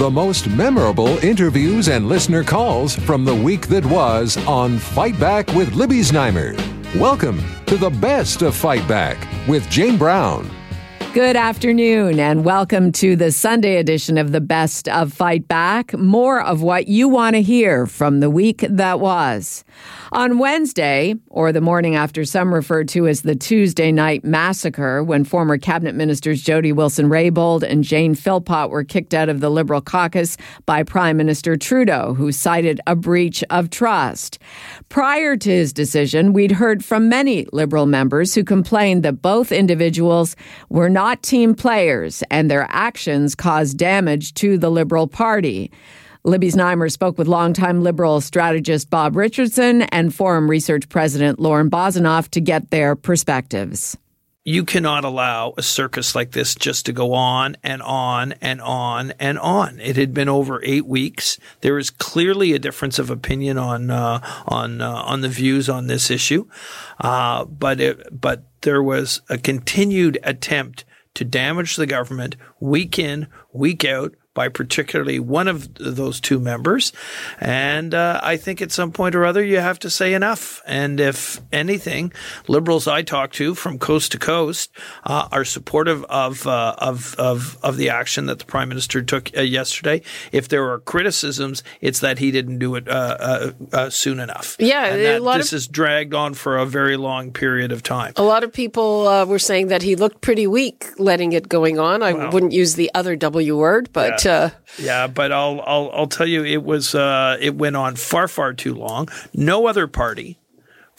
The most memorable interviews and listener calls from the week that was on Fight Back with Libby Znaimer. Welcome to the best of Fight Back with Jane Brown. Good afternoon, and welcome to the Sunday edition of the Best of Fight Back. More of what you want to hear from the week that was. On Wednesday, or the morning after some referred to as the Tuesday night massacre, when former cabinet ministers Jody Wilson Raybould and Jane Philpott were kicked out of the Liberal caucus by Prime Minister Trudeau, who cited a breach of trust. Prior to his decision, we'd heard from many Liberal members who complained that both individuals were not team players and their actions caused damage to the Liberal Party. Libby Znaimer spoke with longtime Liberal strategist Bob Richardson and Forum Research President Lorne Bozinoff to get their perspectives. You cannot allow a circus like this just to go on and on and on and on. It had been over eight weeks. There is clearly a difference of opinion on uh, on uh, on the views on this issue, uh, but it, but there was a continued attempt to damage the government week in, week out, by particularly one of those two members. And uh, I think at some point or other, you have to say enough. And if anything, liberals I talk to from coast to coast uh, are supportive of, uh, of, of, of, the action that the prime minister took uh, yesterday. If there are criticisms, it's that he didn't do it uh, uh, soon enough. Yeah. And a lot this of, has dragged on for a very long period of time. A lot of people were saying that he looked pretty weak letting it going on. I well, wouldn't use the other W word, but. Yeah. Uh, yeah, but I'll I'll I'll tell you, it was uh, it went on far far too long. No other party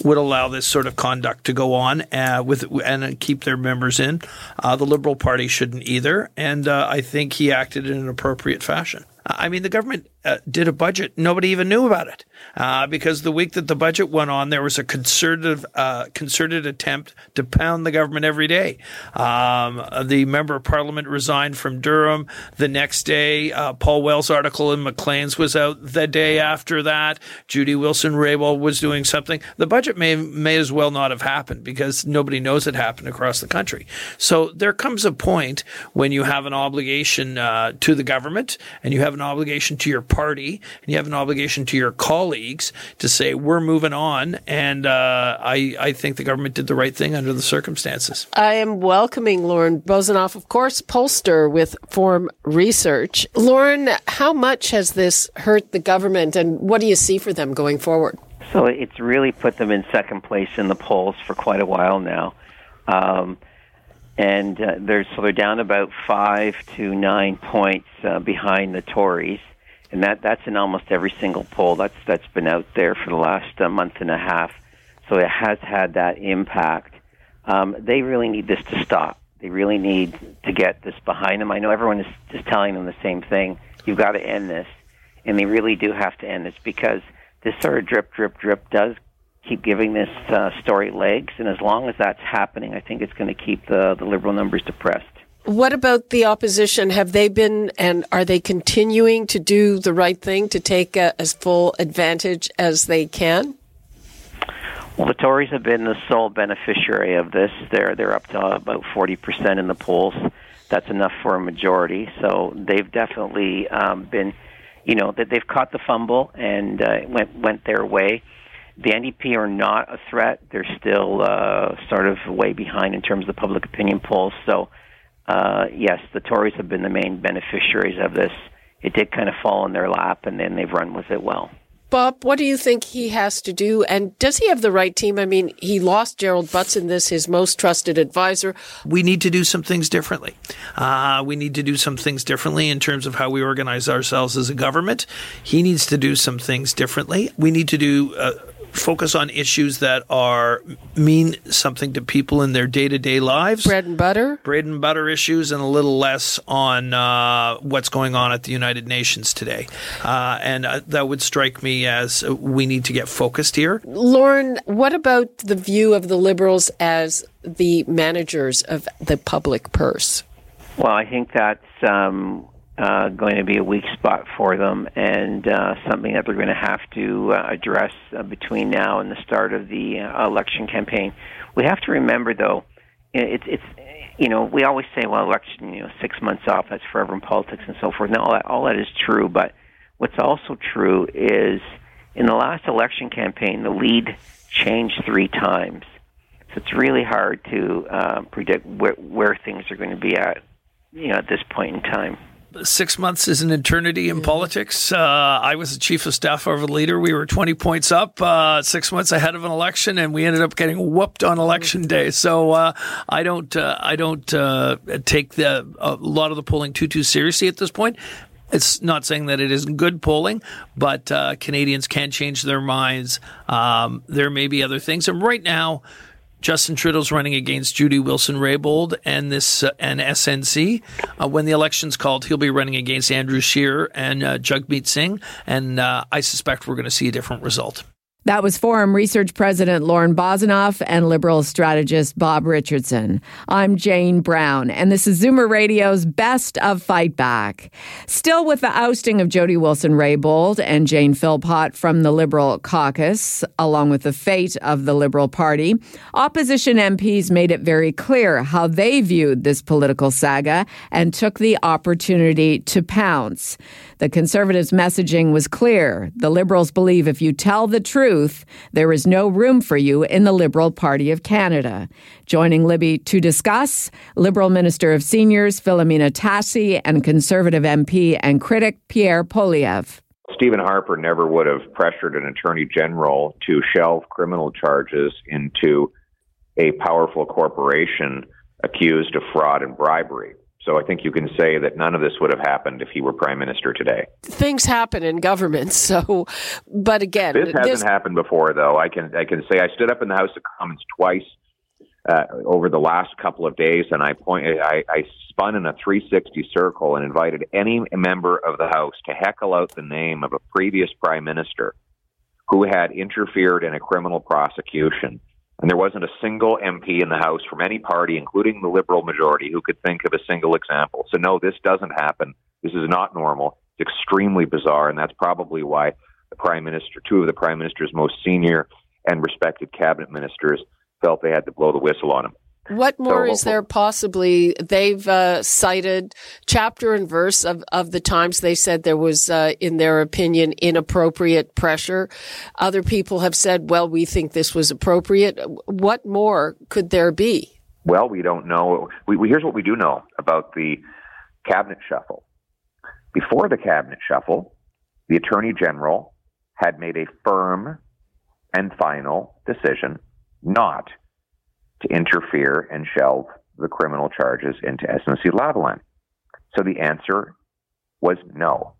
would allow this sort of conduct to go on uh, with and keep their members in. Uh, the Liberal Party shouldn't either, and uh, I think he acted in an appropriate fashion. I mean, the government uh, did a budget. Nobody even knew about it uh, because the week that the budget went on, there was a concerted uh, concerted attempt to pound the government every day. Um, the member of parliament resigned from Durham the next day. Uh, Paul Wells' article in Maclean's was out the day after that. Judy Wilson Raybould was doing something. The budget may may as well not have happened because nobody knows it happened across the country. So there comes a point when you have an obligation uh, to the government and you have an obligation to your party and you have an obligation to your colleagues to say we're moving on. And uh, I, I think the government did the right thing under the circumstances. I am welcoming Lorne Bozinoff, of course, pollster with Forum Research. Lorne, how much has this hurt the government, and what do you see for them going forward? So it's really put them in second place in the polls for quite a while now. Um, and uh, they're so they're down about five to nine points uh, behind the Tories and that that's in almost every single poll that's that's been out there for the last uh, month and a half. So it has had that impact. Um, they really need this to stop. They really need to get this behind them. I know everyone is just telling them the same thing. You've got to end this, and they really do have to end this because this sort of drip, drip, drip does keep giving this uh, story legs. And as long as that's happening, I think it's going to keep the the liberal numbers depressed. What about the opposition? Have they been and are they continuing to do the right thing to take a, as full advantage as they can? Well, the Tories have been the sole beneficiary of this. They're they're up to about forty percent in the polls. That's enough for a majority. So they've definitely um, been, you know, that they've caught the fumble and uh, went went their way. The NDP are not a threat. They're still uh, sort of way behind in terms of the public opinion polls. So uh, yes, the Tories have been the main beneficiaries of this. It did kind of fall in their lap, and then they've run with it well. Bob, what do you think he has to do? And does he have the right team? I mean, he lost Gerald Butts in this, his most trusted advisor. We need to do some things differently. Uh, we need to do some things differently in terms of how we organize ourselves as a government. He needs to do some things differently. We need to do uh, focus on issues that are mean something to people in their day to day lives. Bread and butter. Bread and butter issues, and a little less on uh, what's going on at the United Nations today. Uh, and uh, that would strike me as we need to get focused here. Lorne, what about the view of the Liberals as the managers of the public purse? Well, I think that's um, uh, going to be a weak spot for them and uh, something that they're going to have to uh, address uh, between now and the start of the uh, election campaign. We have to remember, though, it's it's you know, we always say, well, election, you know, six months off, that's forever in politics and so forth. Now all that, all that is true. But what's also true is in the last election campaign, the lead changed three times. So it's really hard to uh, predict where, where things are going to be at, you know, at this point in time six months is an eternity in politics. Uh, I was the chief of staff of a leader. We were 20 points up uh, six months ahead of an election, and we ended up getting whooped on election day. So uh, I don't, uh, I don't uh, take the a lot of the polling too too seriously at this point. It's not saying that it isn't good polling, but uh, Canadians can change their minds. Um, there may be other things, and right now Justin Trudeau's running against Judy Wilson Raybould and this uh, and SNC. Uh, when the election's called, he'll be running against Andrew Scheer and uh, Jagmeet Singh, and uh, I suspect we're going to see a different result. That was Forum Research President Lorne Bozinoff and Liberal strategist Bob Richardson. I'm Jane Brown, and this is Zoomer Radio's Best of Fight Back. Still with the ousting of Jody Wilson Raybould and Jane Philpott from the Liberal caucus, along with the fate of the Liberal Party, opposition MPs made it very clear how they viewed this political saga and took the opportunity to pounce. The Conservatives' messaging was clear. The Liberals believe if you tell the truth, there is no room for you in the Liberal Party of Canada. Joining Libby to discuss, Liberal Minister of Seniors Philomena Tassi and Conservative MP and critic Pierre Poilievre. Stephen Harper never would have pressured an attorney general to shelve criminal charges into a powerful corporation accused of fraud and bribery. So I think you can say that none of this would have happened if he were prime minister today. Things happen in government, so but again, this hasn't happened before, though. I can I can say I stood up in the House of Commons twice uh, over the last couple of days, and I point I, I spun in a 360 circle and invited any member of the House to heckle out the name of a previous prime minister who had interfered in a criminal prosecution and there wasn't a single MP in the House from any party, including the Liberal majority, who could think of a single example. So, no, this doesn't happen. This is not normal. It's extremely bizarre, and that's probably why the Prime Minister, two of the Prime Minister's most senior and respected cabinet ministers, felt they had to blow the whistle on him. What more so, is there possibly? They've uh, cited chapter and verse of, of the times they said there was, uh, in their opinion, inappropriate pressure. Other people have said, well, we think this was appropriate. What more could there be? Well, we don't know. We, we, here's what we do know about the cabinet shuffle. Before the cabinet shuffle, the Attorney General had made a firm and final decision not to interfere and shelve the criminal charges into SNC Lavalin? So the answer was no.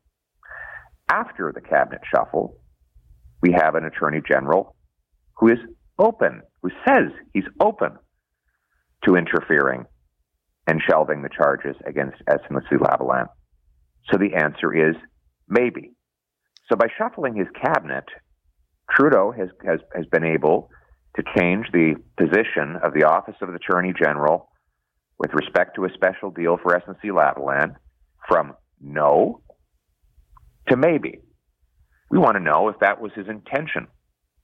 After the cabinet shuffle, we have an attorney general who is open, who says he's open to interfering and shelving the charges against SNC Lavalin. So the answer is maybe. So by shuffling his cabinet, Trudeau has, has, has been able to change the position of the Office of the Attorney General with respect to a special deal for SNC Lavalin from no to maybe. We want to know if that was his intention.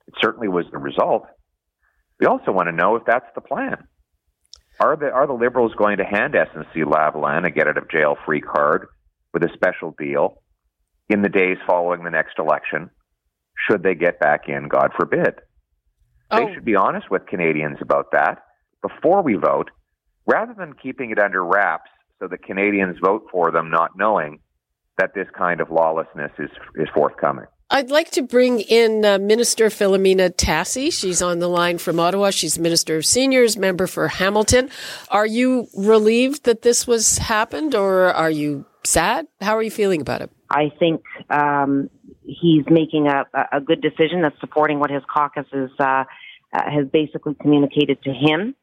It certainly was the result. We also want to know if that's the plan. Are the are the Liberals going to hand SNC Lavalin a get out of jail free card with a special deal in the days following the next election? Should they get back in, God forbid? They oh. should be honest with Canadians about that before we vote, rather than keeping it under wraps so that Canadians vote for them not knowing that this kind of lawlessness is is forthcoming. I'd like to bring in uh, Minister Philomena Tassi. She's on the line from Ottawa. She's Minister of Seniors, member for Hamilton. Are you relieved that this was happened, or are you sad? How are you feeling about it? I think um, he's making a, a good decision that's supporting what his caucus is, uh, uh, has basically communicated to him.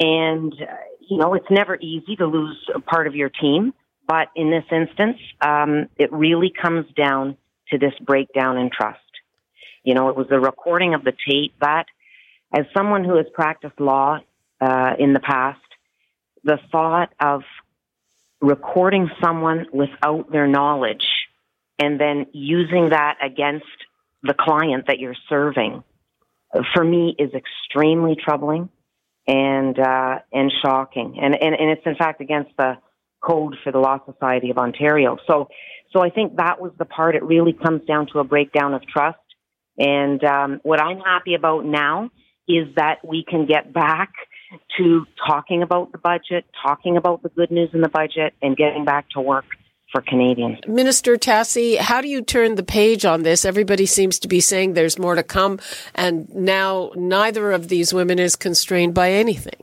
And, uh, you know, it's never easy to lose a part of your team. But in this instance, um, it really comes down to this breakdown in trust. You know, it was the recording of the tape that, as someone who has practiced law uh, in the past, the thought of recording someone without their knowledge and then using that against the client that you're serving for me is extremely troubling and uh, and shocking. And, and and it's in fact against the code for the Law Society of Ontario. So so I think that was the part. It really comes down to a breakdown of trust. And um, what I'm happy about now is that we can get back to talking about the budget, talking about the good news in the budget, and getting back to work for Canadians. Minister Tassi, how do you turn the page on this? Everybody seems to be saying there's more to come, and now neither of these women is constrained by anything.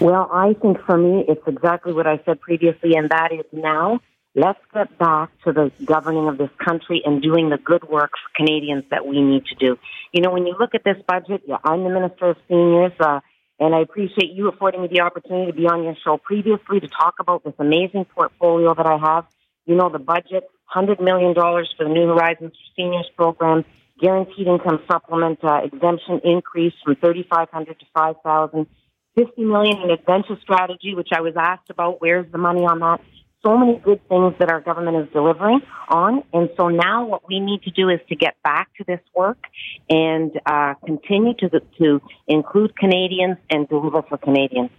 Well, I think for me, it's exactly what I said previously, and that is now let's get back to the governing of this country and doing the good work for Canadians that we need to do. You know, when you look at this budget, yeah, I'm the Minister of Seniors. Uh, and I appreciate you affording me the opportunity to be on your show previously to talk about this amazing portfolio that I have. You know, the budget, $100 million for the New Horizons for Seniors program, guaranteed income supplement uh, exemption increase from 3500 to 5000 50 million in adventure strategy, which I was asked about. Where's the money on that? So many good things that our government is delivering on. And so now what we need to do is to get back to this work and uh, continue to, to include Canadians and deliver for Canadians.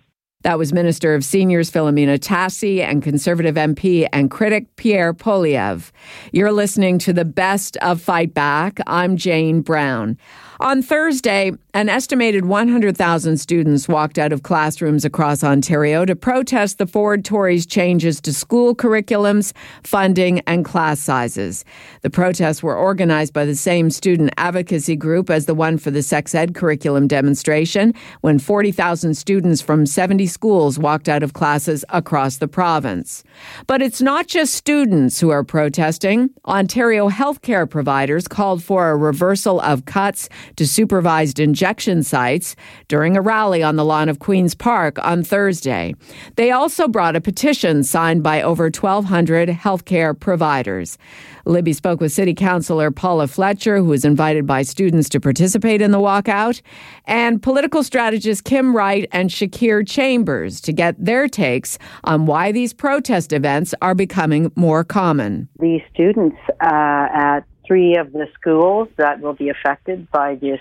That was Minister of Seniors Philomena Tassi and Conservative MP and critic Pierre Poilievre. You're listening to the best of Fight Back. I'm Jane Brown. On Thursday, an estimated 100,000 students walked out of classrooms across Ontario to protest the Ford Tories' changes to school curriculums, funding, and class sizes. The protests were organized by the same student advocacy group as the one for the sex ed curriculum demonstration, when 40,000 students from 70 schools walked out of classes across the province. But it's not just students who are protesting. Ontario healthcare providers called for a reversal of cuts to supervised injection sites during a rally on the lawn of Queen's Park on Thursday. They also brought a petition signed by over 1,200 healthcare providers. Libby spoke with City Councillor Paula Fletcher, who was invited by students to participate in the walkout, and political strategist Kim Wright and Shakir Chambers to get their takes on why these protest events are becoming more common. These students uh, at three of the schools that will be affected by this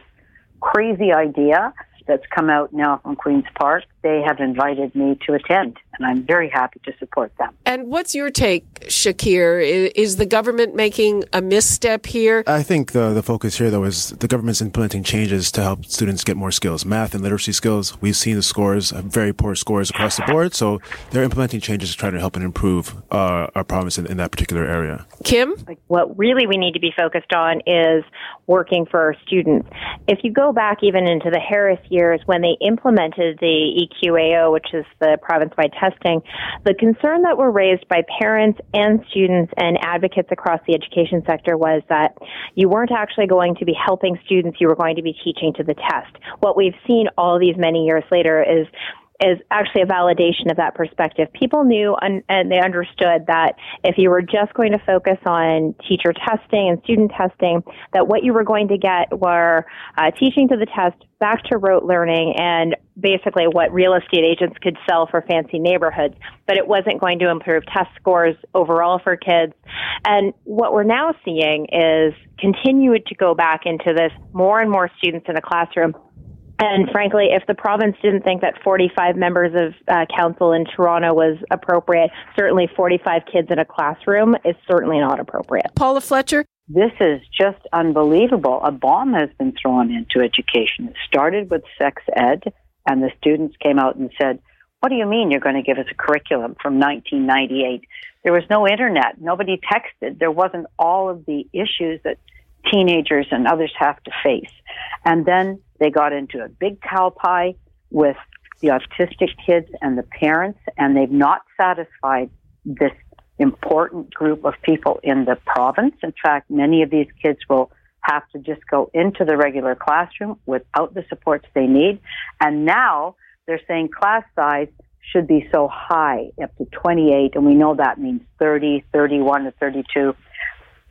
crazy idea that's come out now from Queen's Park, they have invited me to attend, and I'm very happy to support them. And what's your take, Shakir? Is the government making a misstep here? I think the, the focus here, though, is the government's implementing changes to help students get more skills, math and literacy skills. We've seen the scores, very poor scores across the board, so they're implementing changes to try to help and improve uh, our province in, in that particular area. Kim? What really we need to be focused on is working for our students. If you go back even into the Harris years when they implemented the EQAO, which is the province wide testing, the concern that were raised by parents and students and advocates across the education sector was that you weren't actually going to be helping students, you were going to be teaching to the test. What we've seen all these many years later is is actually a validation of that perspective. People knew and, and, they understood that if you were just going to focus on teacher testing and student testing, that what you were going to get were uh, teaching to the test, back to rote learning, and basically what real estate agents could sell for fancy neighborhoods. But it wasn't going to improve test scores overall for kids. And what we're now seeing is continue to go back into this more and more students in the classroom and frankly, if the province didn't think that 45 members of uh, council in Toronto was appropriate, certainly 45 kids in a classroom is certainly not appropriate. Paula Fletcher? This is just unbelievable. A bomb has been thrown into education. It started with sex ed, and the students came out and said, What do you mean you're going to give us a curriculum from 1998? There was no internet. Nobody texted. There wasn't all of the issues that teenagers and others have to face. And then they got into a big cow pie with the autistic kids and the parents, and they've not satisfied this important group of people in the province. In fact, many of these kids will have to just go into the regular classroom without the supports they need. And now they're saying class size should be so high, up to 28, and we know that means 30, 31 to 32.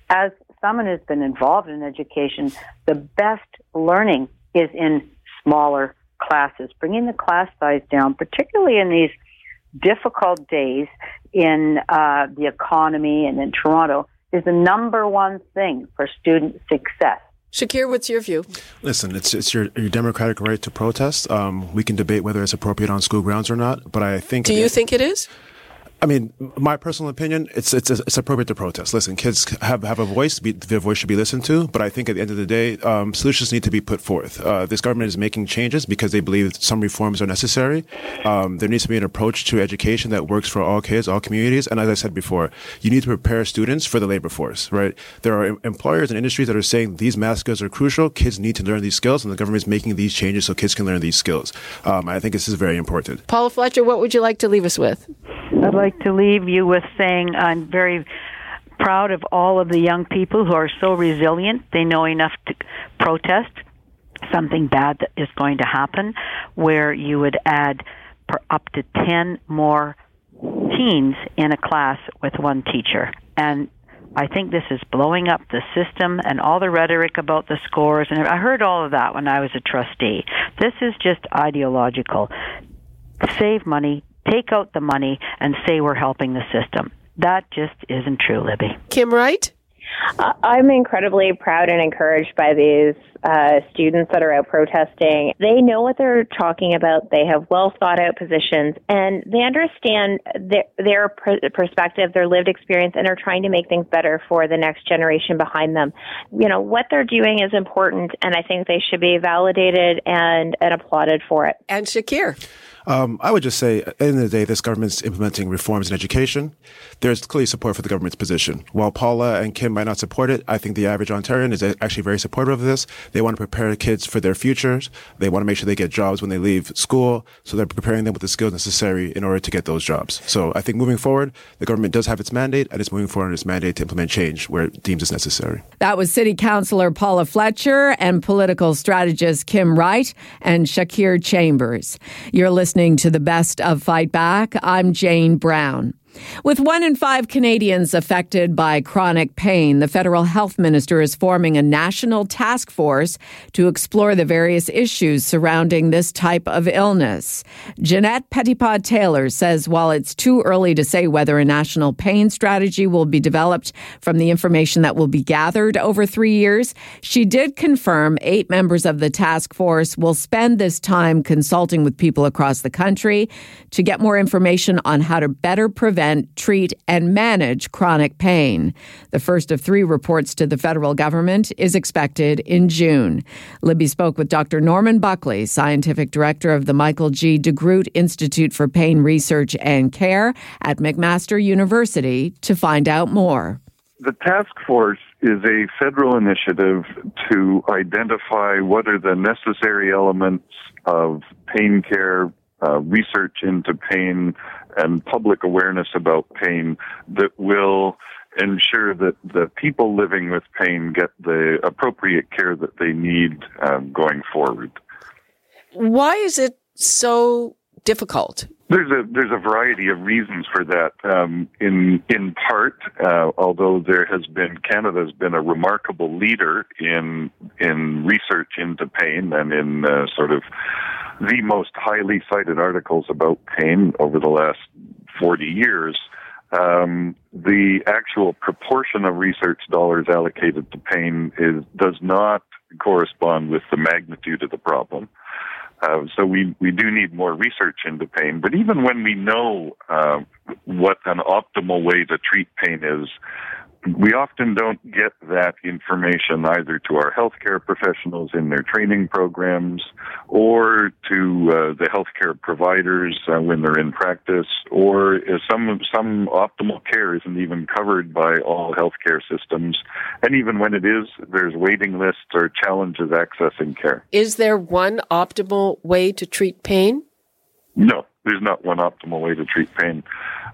As someone who's been involved in education, the best learning is in smaller classes, bringing the class size down, particularly in these difficult days in uh, the economy and in Toronto, is the number one thing for student success. Shakir, what's your view? Listen, it's it's your, your democratic right to protest. Um, we can debate whether it's appropriate on school grounds or not, but I think. Do you think it is? I mean, my personal opinion, it's it's it's appropriate to protest. Listen, kids have have a voice; be, their voice should be listened to. But I think at the end of the day, um, solutions need to be put forth. Uh, this government is making changes because they believe some reforms are necessary. Um, there needs to be an approach to education that works for all kids, all communities. And as I said before, you need to prepare students for the labor force. Right? There are employers and industries that are saying these math skills are crucial. Kids need to learn these skills, and the government is making these changes so kids can learn these skills. Um, I think this is very important. Paula Fletcher, what would you like to leave us with? I'd like to leave you with saying I'm very proud of all of the young people who are so resilient. They know enough to protest something bad that is going to happen, where you would add up to 10 more teens in a class with one teacher. And I think this is blowing up the system and all the rhetoric about the scores. And I heard all of that when I was a trustee. This is just ideological. Save money, take out the money and say we're helping the system. That just isn't true, Libby. Kim Wright? I'm incredibly proud and encouraged by these uh, students that are out protesting. They know what they're talking about. They have well thought out positions and they understand their, their pr- perspective, their lived experience, and are trying to make things better for the next generation behind them. You know, what they're doing is important, and I think they should be validated and, and applauded for it. And Shakir. Um, I would just say, at the end of the day, this government's implementing reforms in education. There's clearly support for the government's position. While Paula and Kim might not support it, I think the average Ontarian is actually very supportive of this. They want to prepare kids for their futures. They want to make sure they get jobs when they leave school, so they're preparing them with the skills necessary in order to get those jobs. So I think moving forward, the government does have its mandate, and it's moving forward in its mandate to implement change where it deems it's necessary. That was City Councillor Paula Fletcher and political strategist Kim Wright and Shakir Chambers. You're listening listening to the best of Fight Back. I'm Jane Brown. With one in five Canadians affected by chronic pain, the federal health minister is forming a national task force to explore the various issues surrounding this type of illness. Ginette Petitpas Taylor says while it's too early to say whether a national pain strategy will be developed from the information that will be gathered over three years, she did confirm eight members of the task force will spend this time consulting with people across the country to get more information on how to better prevent prevent, treat, and manage chronic pain. The first of three reports to the federal government is expected in June. Libby spoke with Dr. Norman Buckley, scientific director of the Michael G. DeGroote Institute for Pain Research and Care at McMaster University, to find out more. The task force is a federal initiative to identify what are the necessary elements of pain care, uh, research into pain, and public awareness about pain that will ensure that the people living with pain get the appropriate care that they need um, going forward. Why is it so difficult? There's a there's a variety of reasons for that. Um, in in part, uh, although there has been Canada has been a remarkable leader in in research into pain and in uh, sort of the most highly cited articles about pain over the last 40 years, um, the actual proportion of research dollars allocated to pain is does not correspond with the magnitude of the problem. Uh, so we, we do need more research into pain. But even when we know uh, what an optimal way to treat pain is, we often don't get that information either to our healthcare professionals in their training programs or to uh, the healthcare providers uh, when they're in practice or some some optimal care isn't even covered by all healthcare systems. And even when it is there's waiting lists or challenges accessing care. Is there one optimal way to treat pain? No there's not one optimal way to treat pain.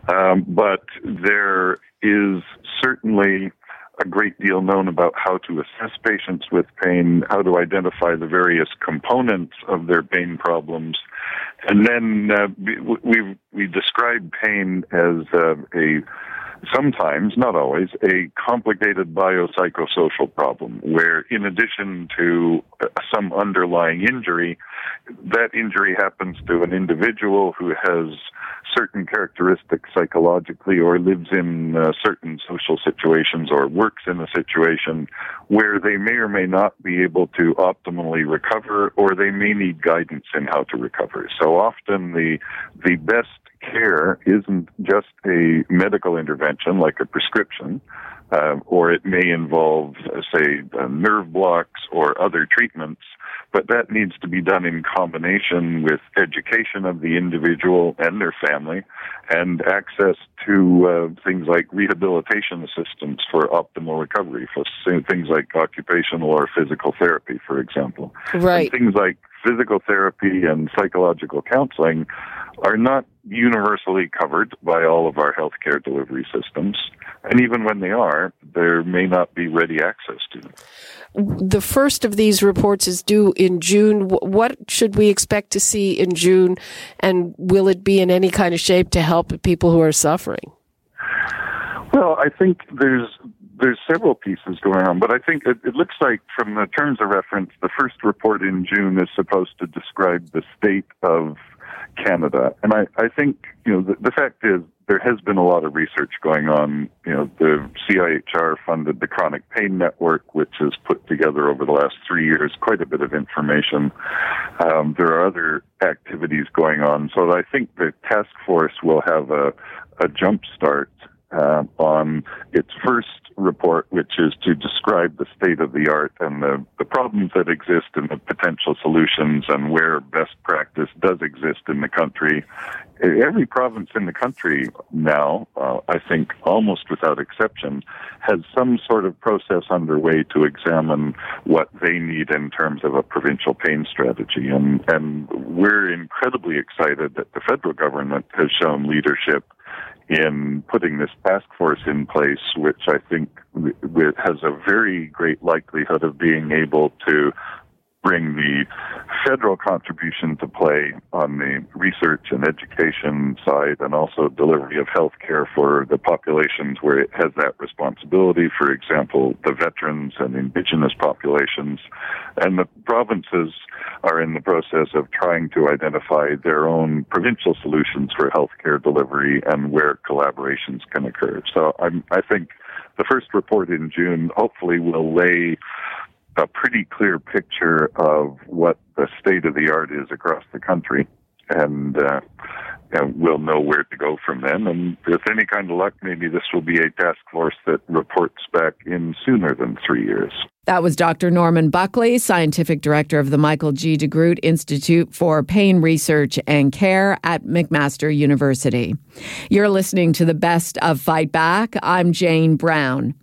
Um, but there is certainly a great deal known about how to assess patients with pain, how to identify the various components of their pain problems, and then uh, we we describe pain as uh, a sometimes, not always, a complicated biopsychosocial problem where, in addition to some underlying injury, that injury happens to an individual who has certain characteristics psychologically or lives in uh, certain social situations or works in a situation where they may or may not be able to optimally recover or they may need guidance in how to recover. So often the the best care isn't just a medical intervention like a prescription, uh, or it may involve, uh, say, uh, nerve blocks or other treatments, but that needs to be done in combination with education of the individual and their family and access to uh, things like rehabilitation assistance for optimal recovery, for things like occupational or physical therapy, for example. Right. And things like physical therapy and psychological counseling are not universally covered by all of our healthcare delivery systems. And even when they are, there may not be ready access to them. The first of these reports is due in June. What should we expect to see in June? And will it be in any kind of shape to help people who are suffering? Well, I think there's there's several pieces going on, but I think it, it, looks like from the terms of reference, the first report in June is supposed to describe the state of Canada. And I, I think, you know, the, the fact is there has been a lot of research going on. You know, the CIHR funded the Chronic Pain Network, which has put together over the last three years quite a bit of information. Um, there are other activities going on. So I think the task force will have a, a jump start uh, on its first report, which is to describe the state of the art and the, the problems that exist and the potential solutions and where best practice does exist in the country. Every province in the country now, uh, I think almost without exception, has some sort of process underway to examine what they need in terms of a provincial pain strategy. And, and we're incredibly excited that the federal government has shown leadership in putting this task force in place, which I think has a very great likelihood of being able to bring the federal contribution to play on the research and education side and also delivery of health care for the populations where it has that responsibility, for example, the veterans and indigenous populations. And the provinces are in the process of trying to identify their own provincial solutions for healthcare delivery and where collaborations can occur. So I'm, I think the first report in June hopefully will lay a pretty clear picture of what the state of the art is across the country, and, uh, and we'll know where to go from then. And with any kind of luck, maybe this will be a task force that reports back in sooner than three years. That was Dr. Norman Buckley, Scientific Director of the Michael G. DeGroote Institute for Pain Research and Care at McMaster University. You're listening to the best of Fight Back. I'm Jane Brown.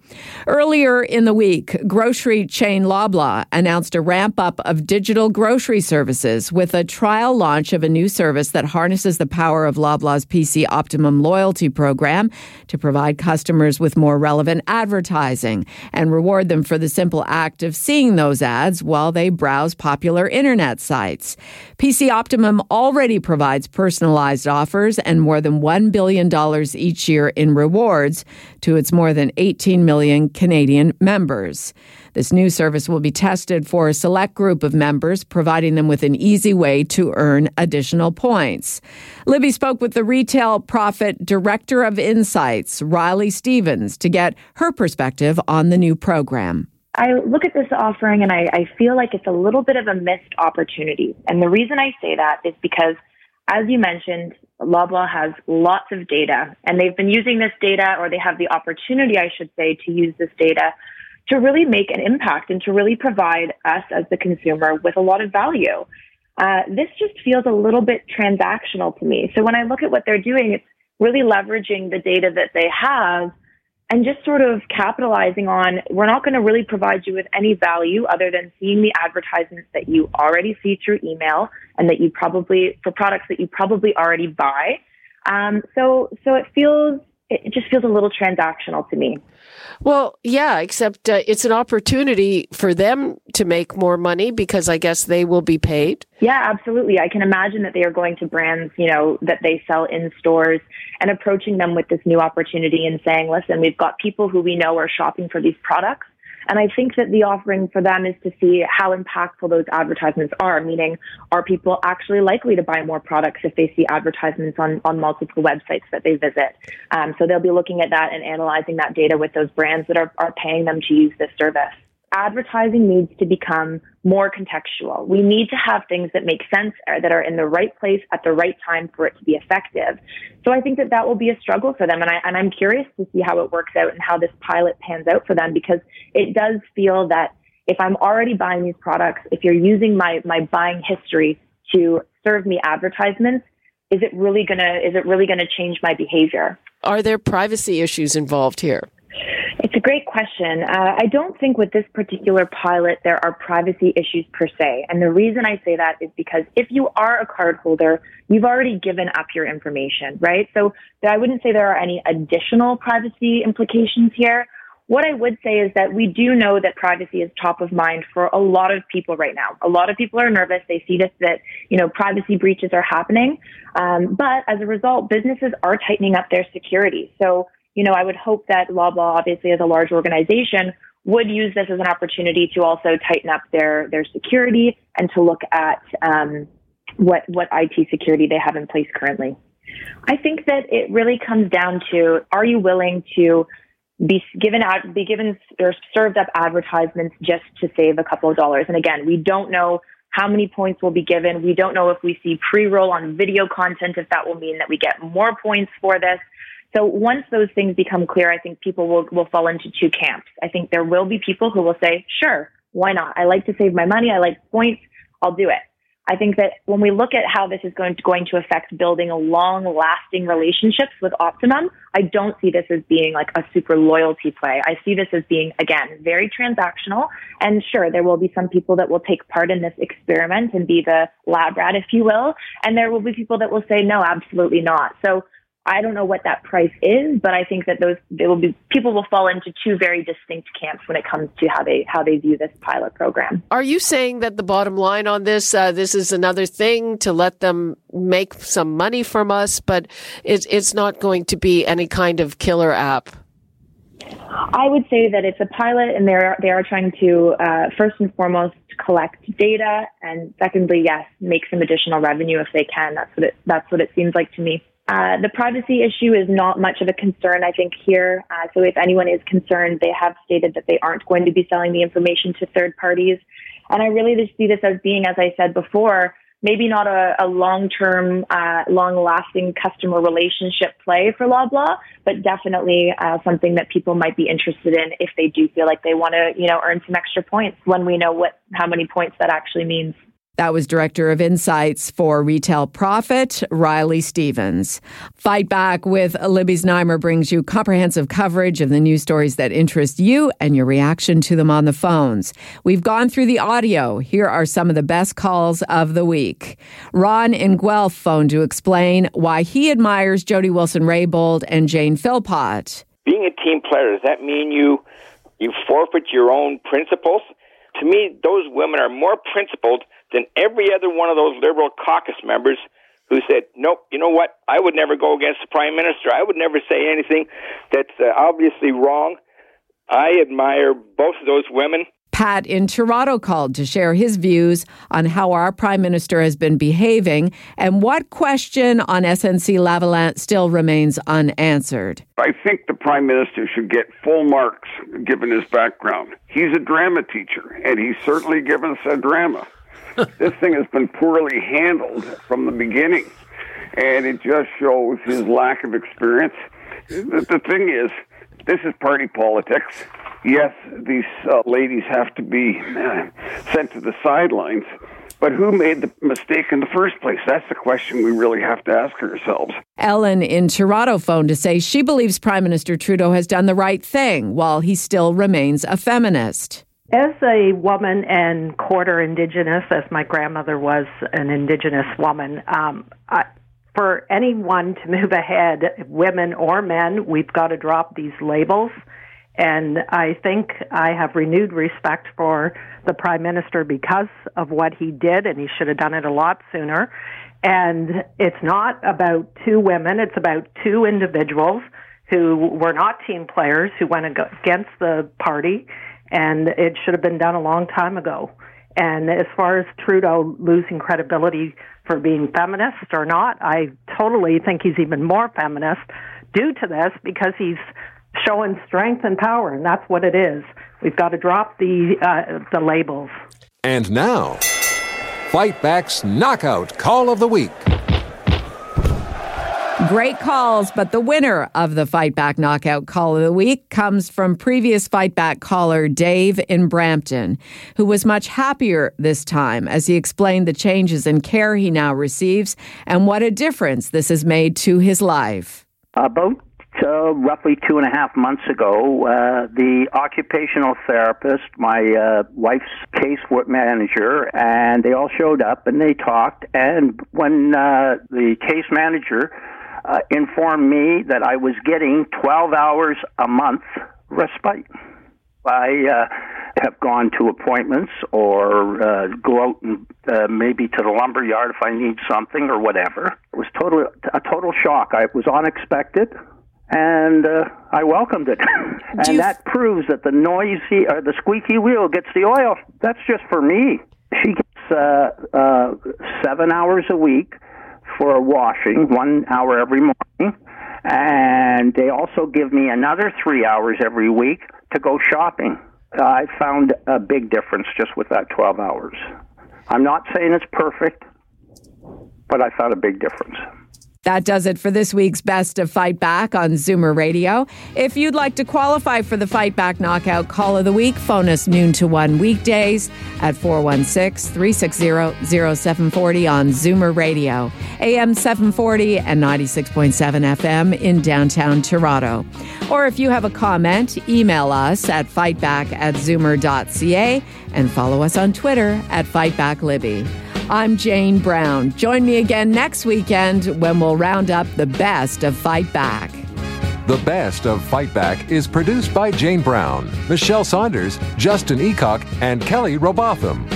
Earlier in the week, grocery chain Loblaw announced a ramp up of digital grocery services with a trial launch of a new service that harnesses the power of Loblaw's PC Optimum loyalty program to provide customers with more relevant advertising and reward them for the simple act of seeing those ads while they browse popular internet sites. PC Optimum already provides personalized offers and more than $1 billion each year in rewards to its more than 18 million Canadian members. This new service will be tested for a select group of members, providing them with an easy way to earn additional points. Libby spoke with the Retail Prophet Director of Insights, Riley Stevens, to get her perspective on the new program. I look at this offering and I, I feel like it's a little bit of a missed opportunity. And the reason I say that is because, as you mentioned, Loblaw has lots of data and they've been using this data or they have the opportunity, I should say, to use this data to really make an impact and to really provide us as the consumer with a lot of value. Uh, this just feels a little bit transactional to me. So when I look at what they're doing, it's really leveraging the data that they have and just sort of capitalizing on we're not going to really provide you with any value other than seeing the advertisements that you already see through email and that you probably for products that you probably already buy. Um, so so it feels it, just feels a little transactional to me. Well, yeah, except uh, it's an opportunity for them to make more money because I guess they will be paid. Yeah, absolutely. I can imagine that they are going to brands, you know, that they sell in stores and approaching them with this new opportunity and saying, listen, we've got people who we know are shopping for these products. And I think that the offering for them is to see how impactful those advertisements are, meaning are people actually likely to buy more products if they see advertisements on, on multiple websites that they visit? Um, so they'll be looking at that and analyzing that data with those brands that are, are paying them to use this service advertising needs to become more contextual. We need to have things that make sense or that are in the right place at the right time for it to be effective. So I think that that will be a struggle for them. And, I, and I'm curious to see how it works out and how this pilot pans out for them because it does feel that if I'm already buying these products, if you're using my, my buying history to serve me advertisements, is it really gonna, is it really gonna change my behavior? Are there privacy issues involved here? It's a great question. Uh, I don't think with this particular pilot there are privacy issues per se. And the reason I say that is because if you are a cardholder, you've already given up your information, right? So I wouldn't say there are any additional privacy implications here. What I would say is that we do know that privacy is top of mind for a lot of people right now. A lot of people are nervous. They see this that, you know, privacy breaches are happening. Um, but as a result, businesses are tightening up their security. So you know, I would hope that Loblaw, obviously as a large organization, would use this as an opportunity to also tighten up their their security and to look at um, what what IT security they have in place currently. I think that it really comes down to: Are you willing to be given out, be given or served up advertisements just to save a couple of dollars? And again, we don't know how many points will be given. We don't know if we see pre-roll on video content, if that will mean that we get more points for this. So once those things become clear, I think people will, will fall into two camps. I think there will be people who will say, sure, why not? I like to save my money. I like points. I'll do it. I think that when we look at how this is going to, going to affect building long lasting relationships with Optimum, I don't see this as being like a super loyalty play. I see this as being, again, very transactional. And sure, there will be some people that will take part in this experiment and be the lab rat, if you will. And there will be people that will say, no, absolutely not. So I don't know what that price is, but I think that those they will be people will fall into two very distinct camps when it comes to how they how they view this pilot program. Are you saying that the bottom line on this uh, this is another thing to let them make some money from us, but it's it's not going to be any kind of killer app? I would say that it's a pilot, and they're they are trying to uh, first and foremost collect data, and secondly, yes, make some additional revenue if they can. That's what it that's what it seems like to me. Uh, the privacy issue is not much of a concern, I think, here. Uh, so if anyone is concerned, they have stated that they aren't going to be selling the information to third parties. And I really just see this as being, as I said before, maybe not a, a long-term, uh, long-lasting customer relationship play for Loblaw, but definitely uh, something that people might be interested in if they do feel like they want to, you know, earn some extra points when we know what how many points that actually means. That was Director of Insights for Retail Prophet, Riley Stevens. Fight Back with Libby Znaimer brings you comprehensive coverage of the news stories that interest you and your reaction to them on the phones. We've gone through the audio. Here are some of the best calls of the week. Ron in Guelph phoned to explain why he admires Jody Wilson-Raybould and Jane Philpott. Being a team player, does that mean you you forfeit your own principles? To me, those women are more principled than every other one of those Liberal caucus members who said, nope, you know what? I would never go against the Prime Minister. I would never say anything that's uh, obviously wrong. I admire both of those women. Pat in Toronto called to share his views on how our Prime Minister has been behaving and what question on SNC Lavalin still remains unanswered. I think the Prime Minister should get full marks given his background. He's a drama teacher, and he's certainly given us a drama this thing has been poorly handled from the beginning, and it just shows his lack of experience. The, the thing is, this is party politics. Yes, these uh, ladies have to be uh, sent to the sidelines, but who made the mistake in the first place? That's the question we really have to ask ourselves. Ellen in Toronto phoned to say she believes Prime Minister Trudeau has done the right thing while he still remains a feminist. As a woman and quarter Indigenous, as my grandmother was an Indigenous woman, um, I, for anyone to move ahead, women or men, we've got to drop these labels. And I think I have renewed respect for the Prime Minister because of what he did, and he should have done it a lot sooner. And it's not about two women, it's about two individuals who were not team players who went against the party, and it should have been done a long time ago. And as far as Trudeau losing credibility for being feminist or not, I totally think he's even more feminist due to this because he's showing strength and power, and that's what it is. We've got to drop the uh, the labels. And now, Fight Back's Knockout Call of the Week. Great calls, but the winner of the Fight Back Knockout Call of the Week comes from previous Fight Back caller Dave in Brampton, who was much happier this time as he explained the changes in care he now receives and what a difference this has made to his life. About uh, roughly two and a half months ago, uh, the occupational therapist, my uh, wife's case manager, and they all showed up and they talked. And when uh, the case manager uh, informed me that I was getting 12 hours a month respite. I uh, have gone to appointments or uh, go out and uh, maybe to the lumber yard if I need something or whatever. It was total a total shock. I, it was unexpected, and uh, I welcomed it. and that proves that the noisy or the squeaky wheel gets the oil. That's just for me. She gets uh, uh, seven hours a week for washing, one hour every morning. And they also give me another three hours every week to go shopping. I found a big difference just with that 12 hours. I'm not saying it's perfect, but I found a big difference. That does it for this week's Best of Fight Back on Zoomer Radio. If you'd like to qualify for the Fight Back Knockout Call of the Week, phone us noon to 1 weekdays at 416 360 0740 on Zoomer Radio, AM 740 and 96.7 FM in downtown Toronto. Or if you have a comment, email us at fightback at zoomer.ca and follow us on Twitter at FightbackLibby. I'm Jane Brown. Join me again next weekend when we'll round up the best of Fight Back. The Best of Fight Back is produced by Jane Brown, Michelle Saunders, Justin Eacock, and Kelly Robotham.